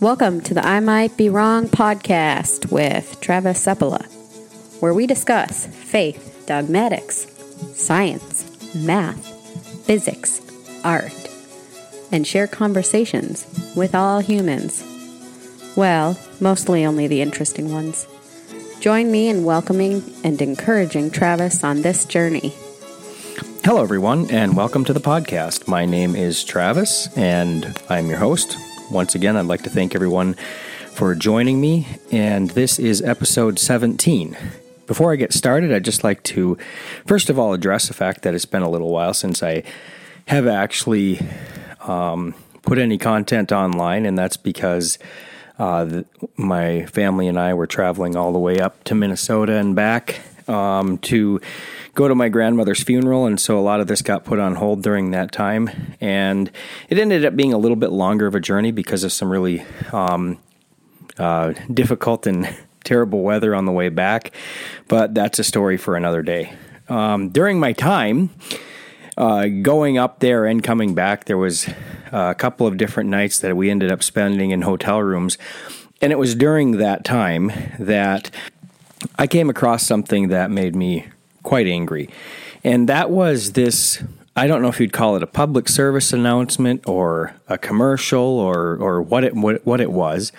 Welcome to the I Might Be Wrong podcast with Travis Seppala, where we discuss faith, dogmatics, science, math, physics, art, and share conversations with all humans. Well, mostly only the interesting ones. Join me in welcoming and encouraging Travis on this journey. Hello, everyone, and welcome to the podcast. My name is Travis, and I'm your host. Once again, I'd like to thank everyone for joining me, and this is episode 17. Before I get started, I'd just like to, first of all, address the fact that it's been a little while since I have actually um, put any content online, and that's because uh, the, my family and I were traveling all the way up to Minnesota and back um, to go to my grandmother's funeral, and so a lot of this got put on hold during that time. And it ended up being a little bit longer of a journey because of some really um, uh, difficult and terrible weather on the way back. But that's a story for another day. Um, during my time, uh, going up there and coming back, there was a couple of different nights that we ended up spending in hotel rooms. And it was during that time that I came across something that made me quite angry. And that was this I don't know if you'd call it a public service announcement or a commercial or or what it what, what it was.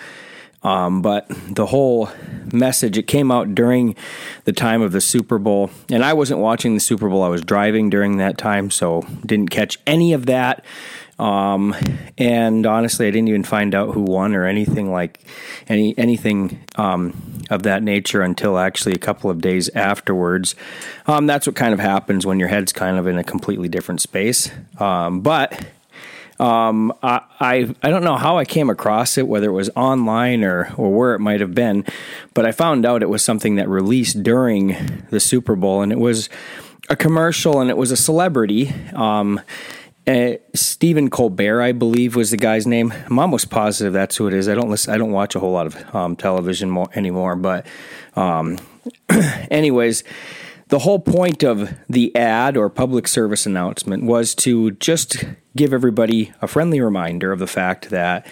Um, but the whole message it came out during the time of the Super Bowl, and I wasn't watching the Super Bowl. I was driving during that time, so didn't catch any of that. Um, and honestly, I didn't even find out who won or anything like any anything um, of that nature until actually a couple of days afterwards. Um, that's what kind of happens when your head's kind of in a completely different space. Um, but um, I, I, I don't know how I came across it, whether it was online or or where it might have been, but I found out it was something that released during the Super Bowl, and it was a commercial, and it was a celebrity. Um, uh, Stephen Colbert, I believe, was the guy's name. I'm almost positive that's who it is. I don't listen. I don't watch a whole lot of um, television more, anymore. But, um, anyways, the whole point of the ad or public service announcement was to just give everybody a friendly reminder of the fact that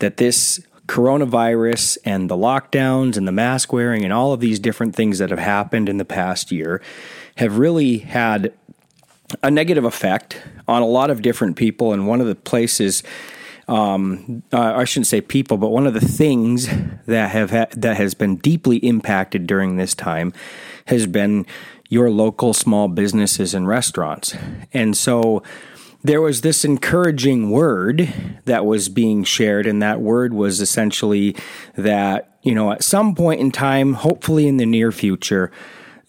that this coronavirus and the lockdowns and the mask wearing and all of these different things that have happened in the past year have really had a negative effect on a lot of different people. And one of the places, um, uh, I shouldn't say people, but one of the things that have ha- that has been deeply impacted during this time has been your local small businesses and restaurants. And so there was this encouraging word that was being shared, and that word was essentially that, you know, at some point in time, hopefully in the near future,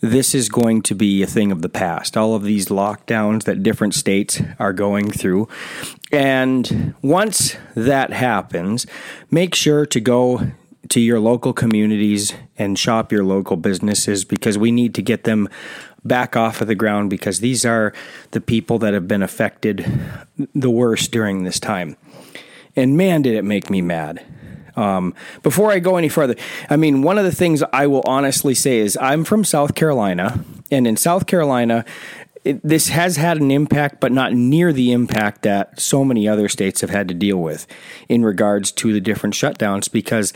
this is going to be a thing of the past. All of these lockdowns that different states are going through. And once that happens, make sure to go to your local communities and shop your local businesses because we need to get them back off of the ground because these are the people that have been affected the worst during this time. And man, did it make me mad. Um, before I go any further, I mean, one of the things I will honestly say is I'm from South Carolina, and in South Carolina, it, this has had an impact, but not near the impact that so many other states have had to deal with in regards to the different shutdowns. Because,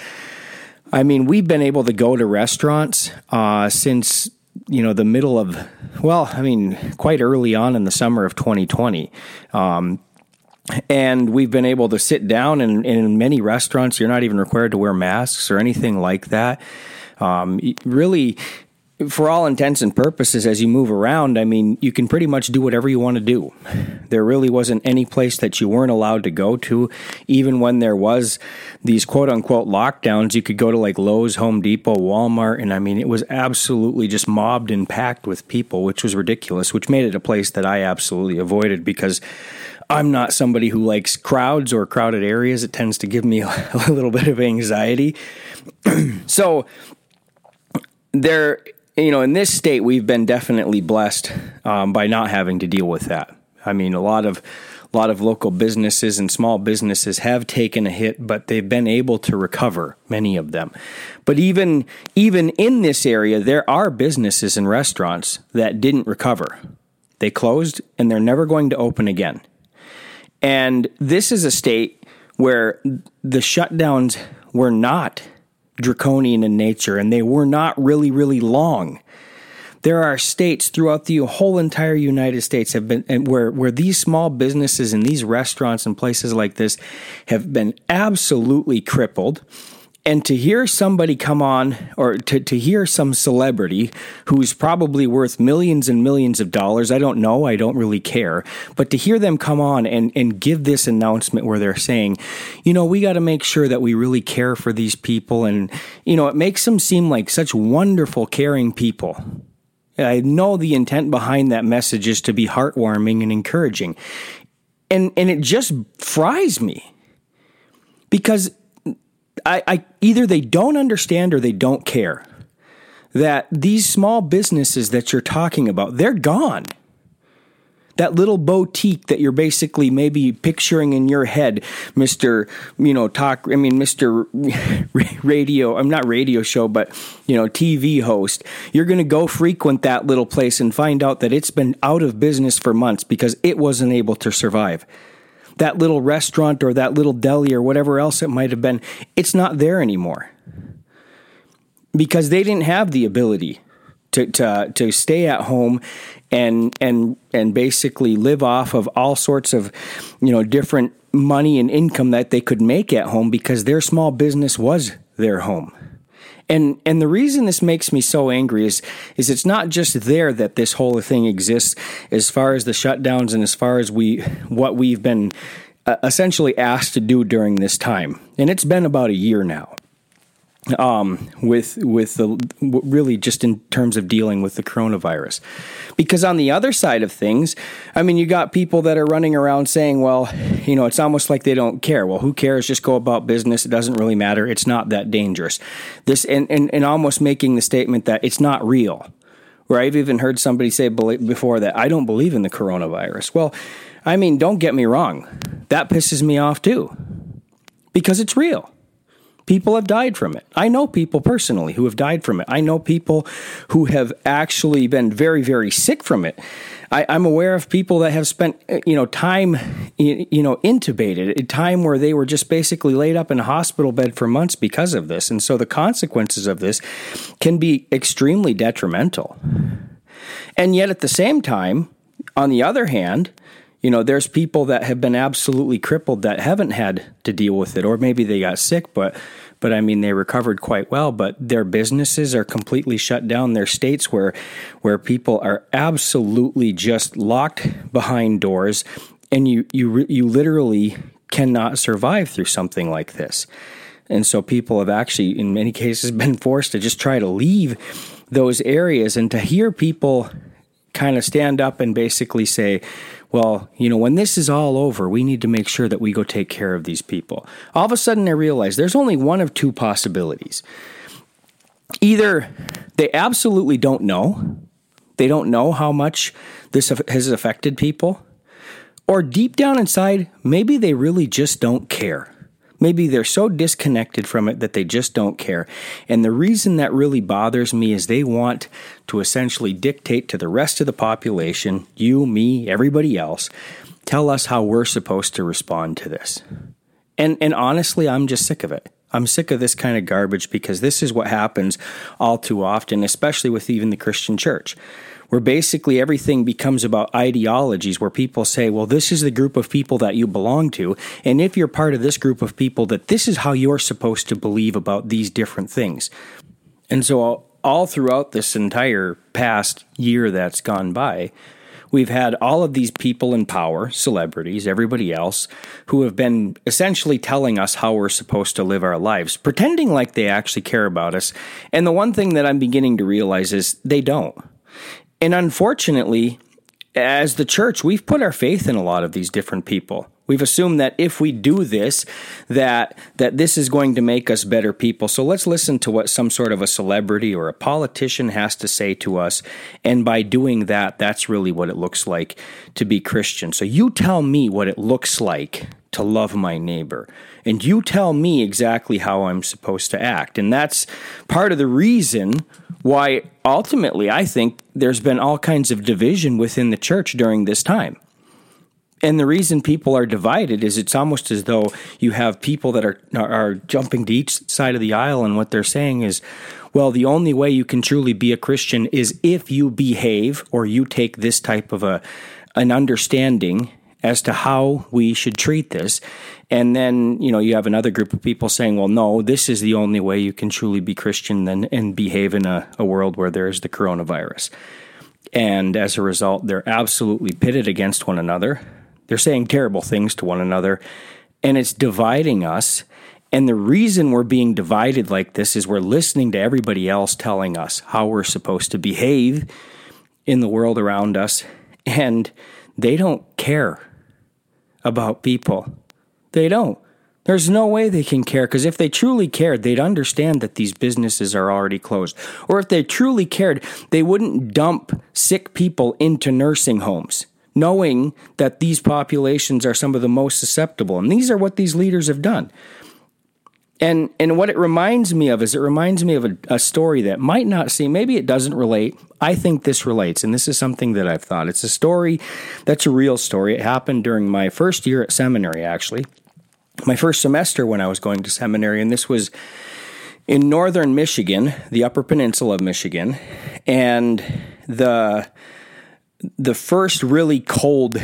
I mean, we've been able to go to restaurants uh, since you know the middle of well i mean quite early on in the summer of 2020 um, and we've been able to sit down and, in many restaurants. You're not even required to wear masks or anything like that. Um, really for all intents and purposes as you move around i mean you can pretty much do whatever you want to do. There really wasn't any place that you weren't allowed to go to. Even when there was these quote unquote lockdowns you could go to like lowes home depot walmart and i mean it was absolutely just mobbed and packed with people which was ridiculous which made it a place that i absolutely avoided because I'm not somebody who likes crowds or crowded areas. It tends to give me a little bit of anxiety. so there, you know, in this state, we've been definitely blessed um, by not having to deal with that. I mean, a lot of a lot of local businesses and small businesses have taken a hit, but they've been able to recover, many of them. But even even in this area, there are businesses and restaurants that didn't recover. They closed and they're never going to open again. And this is a state where the shutdowns were not draconian in nature and they were not really, really long. There are states throughout the whole entire United States have been where where these small businesses and these restaurants and places like this have been absolutely crippled and to hear somebody come on or to, to hear some celebrity who's probably worth millions and millions of dollars i don't know i don't really care but to hear them come on and, and give this announcement where they're saying you know we got to make sure that we really care for these people and you know it makes them seem like such wonderful caring people. I know the intent behind that message is to be heartwarming and encouraging. And and it just fries me. Because I, I either they don't understand or they don't care that these small businesses that you're talking about, they're gone. That little boutique that you're basically maybe picturing in your head, Mr. You know, talk, I mean, Mr. radio, I'm not radio show, but, you know, TV host. You're going to go frequent that little place and find out that it's been out of business for months because it wasn't able to survive that little restaurant or that little deli or whatever else it might have been, it's not there anymore. Because they didn't have the ability to, to, to stay at home and and and basically live off of all sorts of you know different money and income that they could make at home because their small business was their home. And and the reason this makes me so angry is is it's not just there that this whole thing exists as far as the shutdowns and as far as we what we've been uh, essentially asked to do during this time. And it's been about a year now um, with with the really just in terms of dealing with the coronavirus. Because on the other side of things, I mean, you got people that are running around saying, "Well, you know, it's almost like they don't care." Well, who cares? Just go about business. It doesn't really matter. It's not that dangerous. This and and, and almost making the statement that it's not real. Where I've even heard somebody say before that I don't believe in the coronavirus. Well, I mean, don't get me wrong. That pisses me off too, because it's real. People have died from it. I know people personally who have died from it. I know people who have actually been very, very sick from it. I, am aware of people that have spent, you know, time, you know, intubated, time where they were just basically laid up in a hospital bed for months because of this. And so the consequences of this can be extremely detrimental. And yet at the same time, on the other hand, you know, there's people that have been absolutely crippled that haven't had to deal with it, or maybe they got sick, but but I mean they recovered quite well. But their businesses are completely shut down. Their states where where people are absolutely just locked behind doors, and you you you literally cannot survive through something like this. And so people have actually, in many cases, been forced to just try to leave those areas, and to hear people kind of stand up and basically say, well, you know, when this is all over, we need to make sure that we go take care of these people. All of a sudden, I realize there's only one of two possibilities. Either they absolutely don't know, they don't know how much this has affected people, or deep down inside, maybe they really just don't care. Maybe they're so disconnected from it that they just don't care. And the reason that really bothers me is they want to essentially dictate to the rest of the population, you, me, everybody else, tell us how we're supposed to respond to this. And and honestly, I'm just sick of it. I'm sick of this kind of garbage because this is what happens all too often, especially with even the Christian church where basically everything becomes about ideologies, where people say, well, this is the group of people that you belong to. And if you're part of this group of people, that this is how you're supposed to believe about these different things. And so, all throughout this entire past year that's gone by, we've had all of these people in power, celebrities, everybody else, who have been essentially telling us how we're supposed to live our lives, pretending like they actually care about us. And the one thing that I'm beginning to realize is they don't. And unfortunately, as the church, we've put our faith in a lot of these different people. We've assumed that if we do this, that that this is going to make us better people. So let's listen to what some sort of a celebrity or a politician has to say to us, and by doing that, that's really what it looks like to be Christian. So you tell me what it looks like to love my neighbor, and you tell me exactly how I'm supposed to act. And that's part of the reason why ultimately I think there's been all kinds of division within the church during this time. And the reason people are divided is it's almost as though you have people that are are jumping to each side of the aisle, and what they're saying is, well, the only way you can truly be a Christian is if you behave or you take this type of a an understanding as to how we should treat this. And then, you know, you have another group of people saying, well, no, this is the only way you can truly be Christian and, and behave in a, a world where there is the coronavirus. And as a result, they're absolutely pitted against one another. They're saying terrible things to one another, and it's dividing us. And the reason we're being divided like this is we're listening to everybody else telling us how we're supposed to behave in the world around us, and they don't care about people. They don't. There's no way they can care because if they truly cared, they'd understand that these businesses are already closed. Or if they truly cared, they wouldn't dump sick people into nursing homes, knowing that these populations are some of the most susceptible. And these are what these leaders have done. And and what it reminds me of is it reminds me of a, a, story that might not seem maybe it doesn't relate. I think this relates, and this is something that I've thought. It's a story that's a real story. It happened during my first year at seminary, actually. My first semester when I was going to seminary, and this was in northern Michigan, the Upper Peninsula of Michigan, and the the first really cold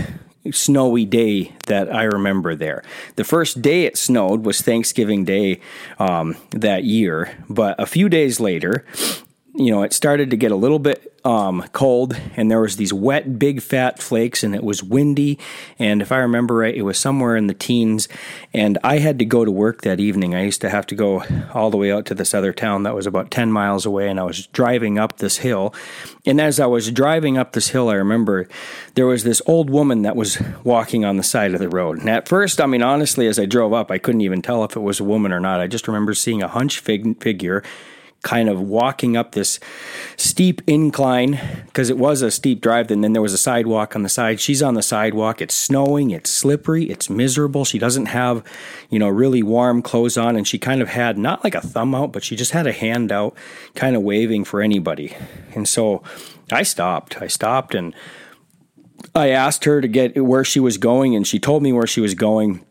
snowy day that I remember there. The first day it snowed was Thanksgiving Day um, that year, but a few days later, you know, it started to get a little bit um, cold, and there was these wet, big, fat flakes, and it was windy. And if I remember right, it was somewhere in the teens. And I had to go to work that evening. I used to have to go all the way out to this other town that was about ten miles away, and I was driving up this hill. And as I was driving up this hill, I remember there was this old woman that was walking on the side of the road. And at first, I mean, honestly, as I drove up, I couldn't even tell if it was a woman or not. I just remember seeing a hunch fig- figure kind of walking up this steep incline because it was a steep drive. And then there was a sidewalk on the side. She's on the sidewalk. It's snowing. It's slippery. It's miserable. She doesn't have, you know, really warm clothes on. And she kind of had not like a thumb out, but she just had a hand out, kind of waving for anybody. And so I stopped. I stopped and I asked her to get where she was going, and she told me where she was going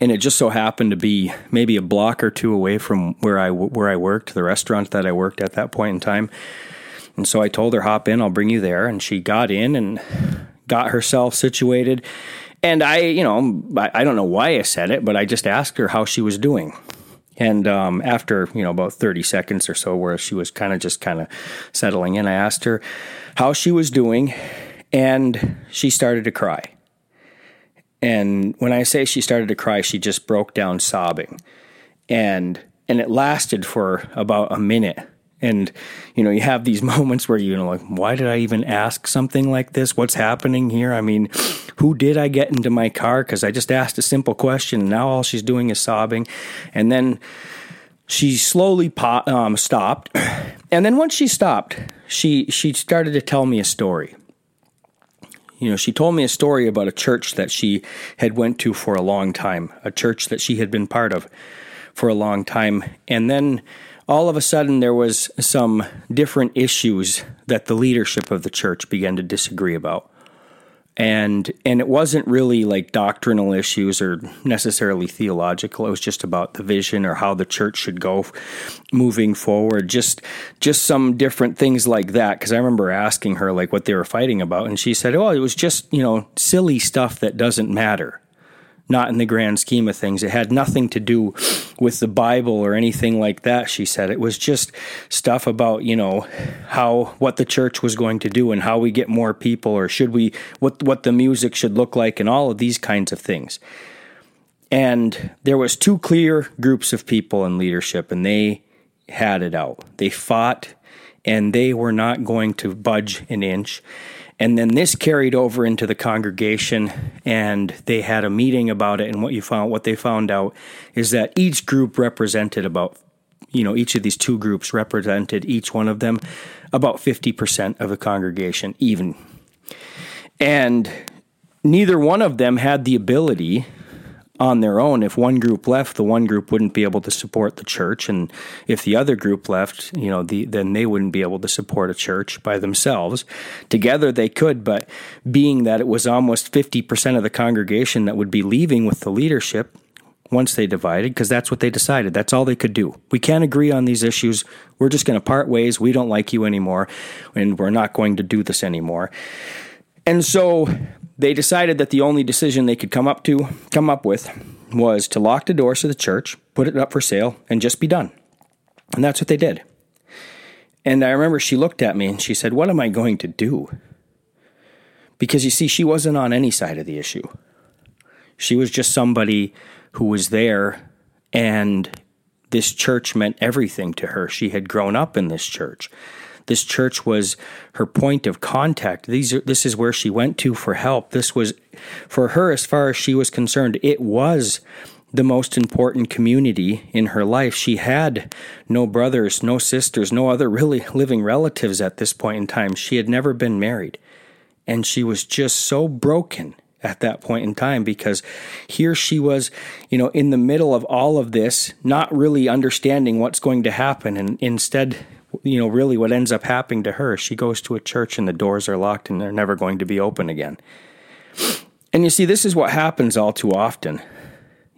and it just so happened to be maybe a block or two away from where I where I worked, the restaurant that I worked at that point in time. And so I told her, "Hop in, I'll bring you there." And she got in and got herself situated. And I, you know, I, I don't know why I said it, but I just asked her how she was doing. And um, after you know about thirty seconds or so, where she was kind of just kind of settling in, I asked her how she was doing, and she started to cry. And when I say she started to cry, she just broke down sobbing. And and it lasted for about a minute. And you know, you have these moments where you know like why did I even ask something like this? What's happening here? I mean, who did I get into my car cuz I just asked a simple question and now all she's doing is sobbing. And then she slowly po- um, stopped. And then once she stopped, she she started to tell me a story you know she told me a story about a church that she had went to for a long time a church that she had been part of for a long time. And then all of a sudden there was some different issues that the leadership of the church began to disagree about and and it wasn't really like doctrinal issues or necessarily theological. It was just about the vision or how the church should go moving forward. Just just some different things like that. Because i remember asking her like what they were fighting about. And she said oh it was just you know silly stuff that doesn't matter not in the grand scheme of things. It had nothing to do with the Bible or anything like that, she said. It was just stuff about, you know, how what the church was going to do and how we get more people or should we what what the music should look like and all of these kinds of things. And there was two clear groups of people in leadership and they had it out. They fought and they were not going to budge an inch. And then this carried over into the congregation, and they had a meeting about it. And what you found, what they found out, is that each group represented about, you know, each of these two groups represented each one of them about fifty percent of the congregation, even. And neither one of them had the ability on their own. If one group left, the one group wouldn't be able to support the church, and if the other group left, you know, the, then they wouldn't be able to support a church by themselves. Together they could, but being that it was almost fifty percent of the congregation that would be leaving with the leadership once they divided, because that's what they decided. That's all they could do. We can't agree on these issues. We're just going to part ways. We don't like you anymore, and we're not going to do this anymore. And so they decided that the only decision they could come up to come up with was to lock the doors to the church, put it up for sale, and just be done. And that's what they did. And I remember she looked at me and she said, What am I going to do? Because you see, she wasn't on any side of the issue. She was just somebody who was there, and this church meant everything to her. She had grown up in this church. This church was her point of contact. These are, this is where she went to for help. This was, for her, as far as she was concerned, it was the most important community in her life. She had no brothers, no sisters, no other really living relatives at this point in time. She had never been married. And she was just so broken at that point in time because here she was, you know, in the middle of all of this, not really understanding what's going to happen. And instead, you know, really what ends up happening to her, she goes to a church and the doors are locked and they're never going to be open again. And you see, this is what happens all too often.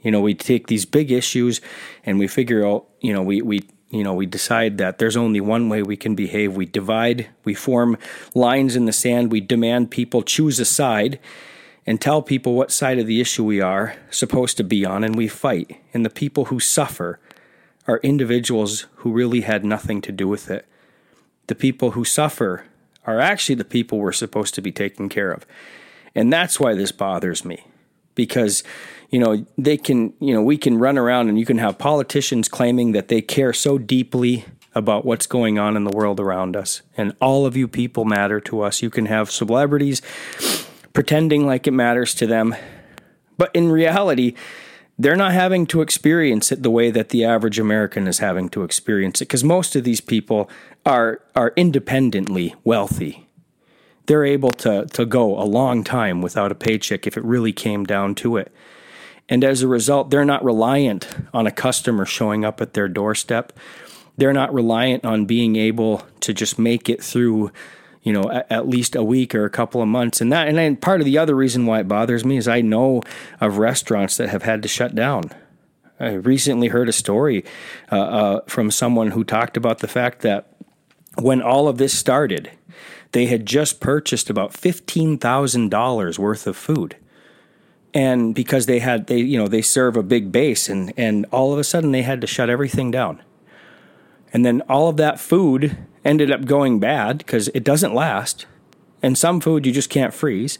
You know, we take these big issues and we figure out, you know, we, we, you know, we decide that there's only one way we can behave. We divide, we form lines in the sand, we demand people choose a side and tell people what side of the issue we are supposed to be on, and we fight. And the people who suffer are individuals who really had nothing to do with it. The people who suffer are actually the people we're supposed to be taking care of. And that's why this bothers me. Because, you know, they can, you know, we can run around and you can have politicians claiming that they care so deeply about what's going on in the world around us. And all of you people matter to us. You can have celebrities pretending like it matters to them. But in reality, they're not having to experience it the way that the average American is having to experience it because most of these people are are independently wealthy. They're able to to go a long time without a paycheck if it really came down to it. And as a result, they're not reliant on a customer showing up at their doorstep. They're not reliant on being able to just make it through you know, at, least a week or a couple of months. And that, and then part of the other reason why it bothers me is I know of restaurants that have had to shut down. I recently heard a story uh, uh, from someone who talked about the fact that when all of this started, they had just purchased about fifteen thousand dollars worth of food, and because they had they you know they serve a big base, and and all of a sudden they had to shut everything down, and then all of that food ended up going bad because it doesn't last. And some food you just can't freeze.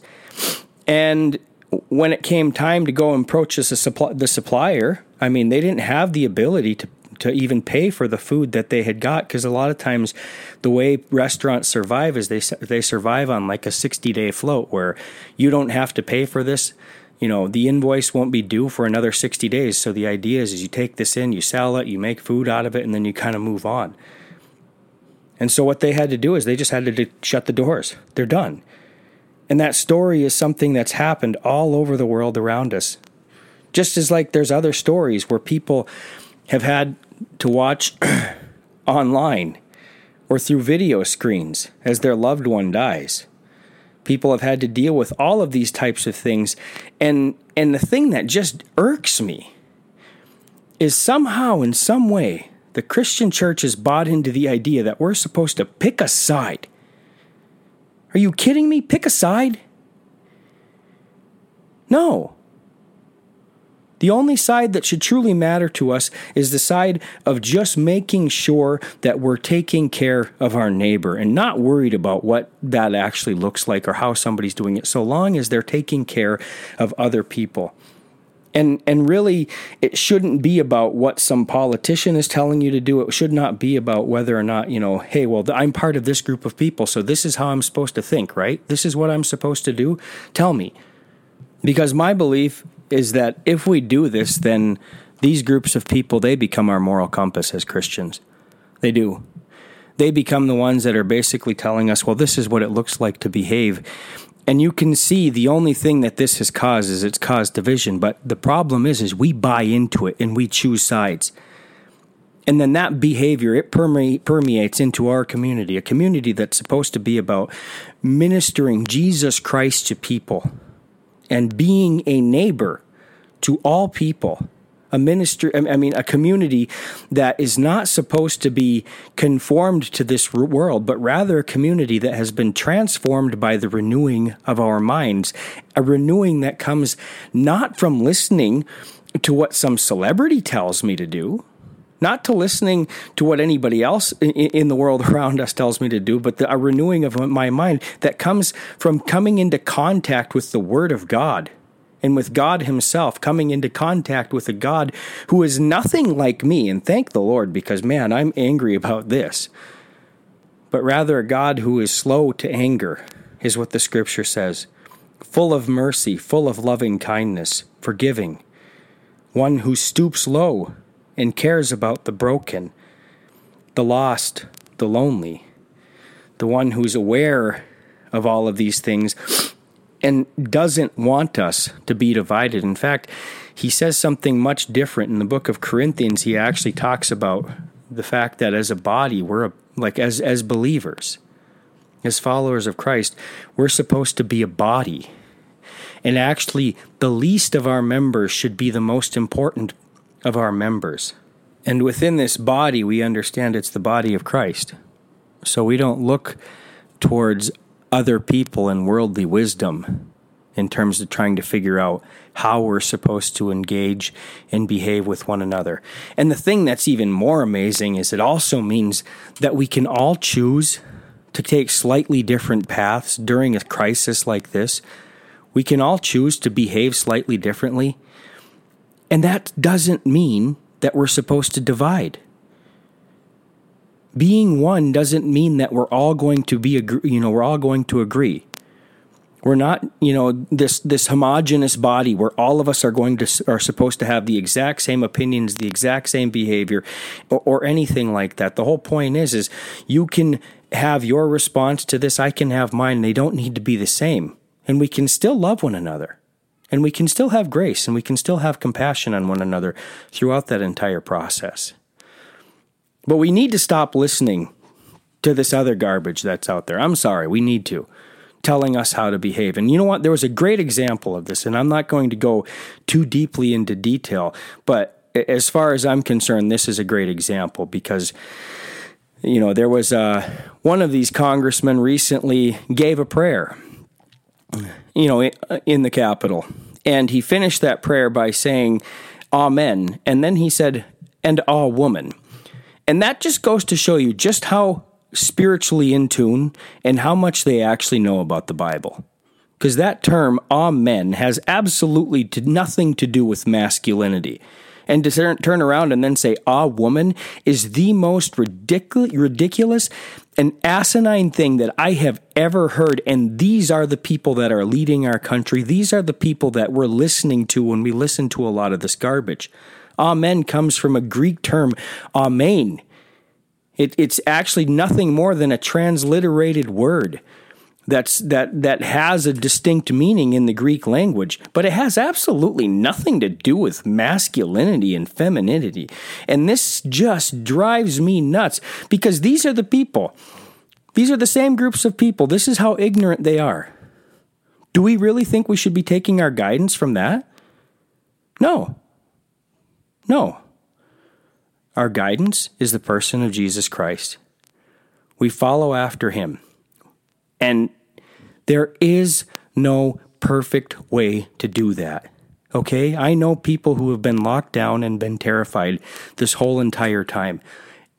And when it came time to go and approach the, supply, the supplier, I mean, they didn't have the ability to to even pay for the food that they had got because a lot of times the way restaurants survive is they they survive on like a 60 day float where you don't have to pay for this you know the invoice won't be due for another 60 days so the idea is, is you take this in you sell it you make food out of it and then you kind of move on and so what they had to do is they just had to shut the doors. They're done. And that story is something that's happened all over the world around us. Just as like there's other stories where people have had to watch online or through video screens as their loved one dies. People have had to deal with all of these types of things and and the thing that just irks me is somehow in some way the Christian church has bought into the idea that we're supposed to pick a side. Are you kidding me? Pick a side? No. The only side that should truly matter to us is the side of just making sure that we're taking care of our neighbor and not worried about what that actually looks like or how somebody's doing it, so long as they're taking care of other people and and really it shouldn't be about what some politician is telling you to do. It should not be about whether or not you know hey well i'm part of this group of people so this is how i'm supposed to think right? This is what i'm supposed to do? Tell me. Because my belief is that if we do this then these groups of people they become our moral compass as christians. They do. They become the ones that are basically telling us well this is what it looks like to behave And you can see the only thing that this has caused is it's caused division. But the problem is, is we buy into it and we choose sides. And then that behavior, it permeates into our community, a community that's supposed to be about ministering Jesus Christ to people and being a neighbor to all people a ministry i mean a community that is not supposed to be conformed to this world but rather a community that has been transformed by the renewing of our minds. A renewing that comes not from listening to what some celebrity tells me to do not to listening to what anybody else in the world around us tells me to do, but the, a renewing of my mind that comes from coming into contact with the Word of God and with God Himself, coming into contact with a God who is nothing like me. And thank the Lord, because man, I'm angry about this. But rather, a God who is slow to anger, is what the scripture says, full of mercy, full of loving kindness, forgiving, one who stoops low and cares about the broken, the lost, the lonely, the one who's aware of all of these things and doesn't want us to be divided. In fact, he says something much different in the book of Corinthians. He actually talks about the fact that as a body, we're a, like as as believers, as followers of Christ, we're supposed to be a body. And actually, the least of our members should be the most important of our members. And within this body, we understand it's the body of Christ. So we don't look towards other people and worldly wisdom in terms of trying to figure out how we're supposed to engage and behave with one another. And the thing that's even more amazing is it also means that we can all choose to take slightly different paths during a crisis like this. We can all choose to behave slightly differently. And that doesn't mean that we're supposed to divide being one doesn't mean that we're all going to be you know we're all going to agree. We're not you know this this homogenous body where all of us are going to are supposed to have the exact same opinions the exact same behavior or, or anything like that. The whole point is is you can have your response to this i can have mine. They don't need to be the same. And we can still love one another. And we can still have grace and we can still have compassion on one another throughout that entire process but we need to stop listening to this other garbage that's out there. I'm sorry, we need to. Telling us how to behave. And you know what? There was a great example of this, and I'm not going to go too deeply into detail, but as far as I'm concerned, this is a great example because, you know, there was uh, one of these congressmen recently gave a prayer, you know, in the Capitol. And he finished that prayer by saying, Amen. And then he said, and a woman. And that just goes to show you just how spiritually in tune and how much they actually know about the Bible. Because that term, amen, has absolutely nothing to do with masculinity. And to turn around and then say, ah, woman, is the most ridiculous, ridiculous and asinine thing that I have ever heard. And these are the people that are leading our country. These are the people that we're listening to when we listen to a lot of this garbage. Amen comes from a Greek term, amen. It, it's actually nothing more than a transliterated word that's that that has a distinct meaning in the Greek language, but it has absolutely nothing to do with masculinity and femininity. And this just drives me nuts because these are the people. These are the same groups of people. This is how ignorant they are. Do we really think we should be taking our guidance from that? No. No. Our guidance is the person of Jesus Christ. We follow after him. And there is no perfect way to do that. Okay? I know people who have been locked down and been terrified this whole entire time.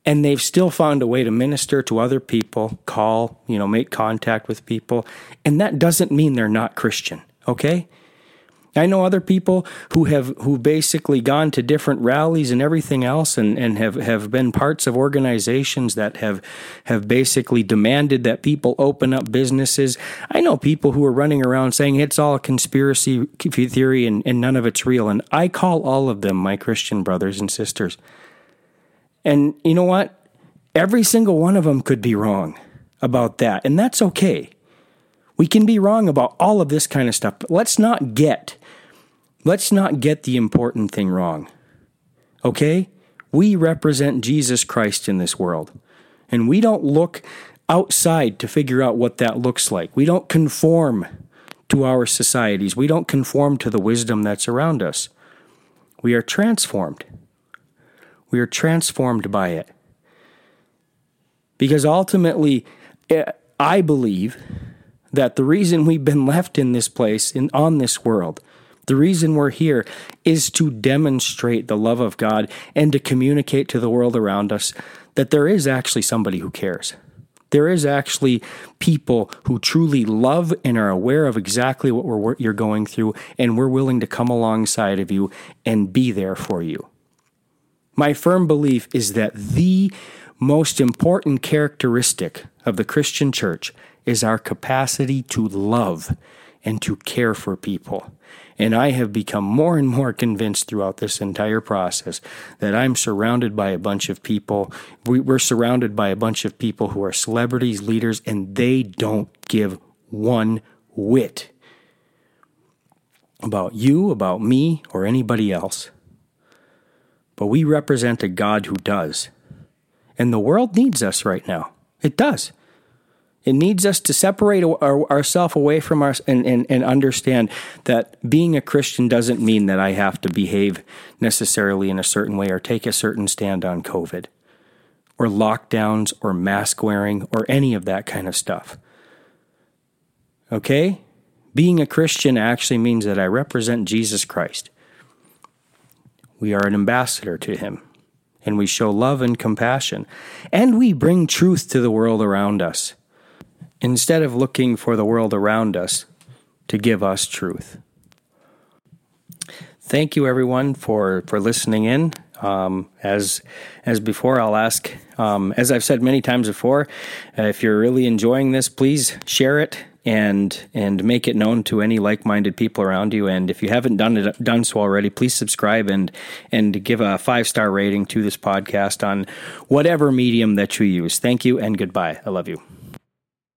And they've still found a way to minister to other people, call, you know, make contact with people. And that doesn't mean they're not Christian. Okay? I know other people who have who basically gone to different rallies and everything else and, and have, have been parts of organizations that have have basically demanded that people open up businesses. I know people who are running around saying it's all a conspiracy theory and, and none of it's real. And I call all of them my Christian brothers and sisters. And you know what? Every single one of them could be wrong about that. And that's okay. We can be wrong about all of this kind of stuff, but let's not get let's not get the important thing wrong. Okay? We represent Jesus Christ in this world. And we don't look outside to figure out what that looks like. We don't conform to our societies. We don't conform to the wisdom that's around us. We are transformed. We are transformed by it. Because ultimately, eh, I believe that the reason we've been left in this place, in, on this world, the reason we're here is to demonstrate the love of God and to communicate to the world around us that there is actually somebody who cares. There is actually people who truly love and are aware of exactly what we're, you're going through, and we're willing to come alongside of you and be there for you. My firm belief is that the most important characteristic of the Christian church is our capacity to love and to care for people. And I have become more and more convinced throughout this entire process that I'm surrounded by a bunch of people. We're surrounded by a bunch of people who are celebrities, leaders, and they don't give one whit about you, about me, or anybody else. But we represent a God who does. And the world needs us right now. It does. It needs us to separate our, ourselves away from us and, and, and understand that being a Christian doesn't mean that I have to behave necessarily in a certain way or take a certain stand on COVID or lockdowns or mask wearing or any of that kind of stuff. Okay? Being a Christian actually means that I represent Jesus Christ. We are an ambassador to him, and we show love and compassion, and we bring truth to the world around us instead of looking for the world around us to give us truth. Thank you, everyone, for, for listening in. Um, as as before, I'll ask, um, as I've said many times before, uh, if you're really enjoying this, please share it and and make it known to any like-minded people around you. And if you haven't done it done so already, please subscribe and and give a five star rating to this podcast on whatever medium that you use. Thank you and goodbye. I love you.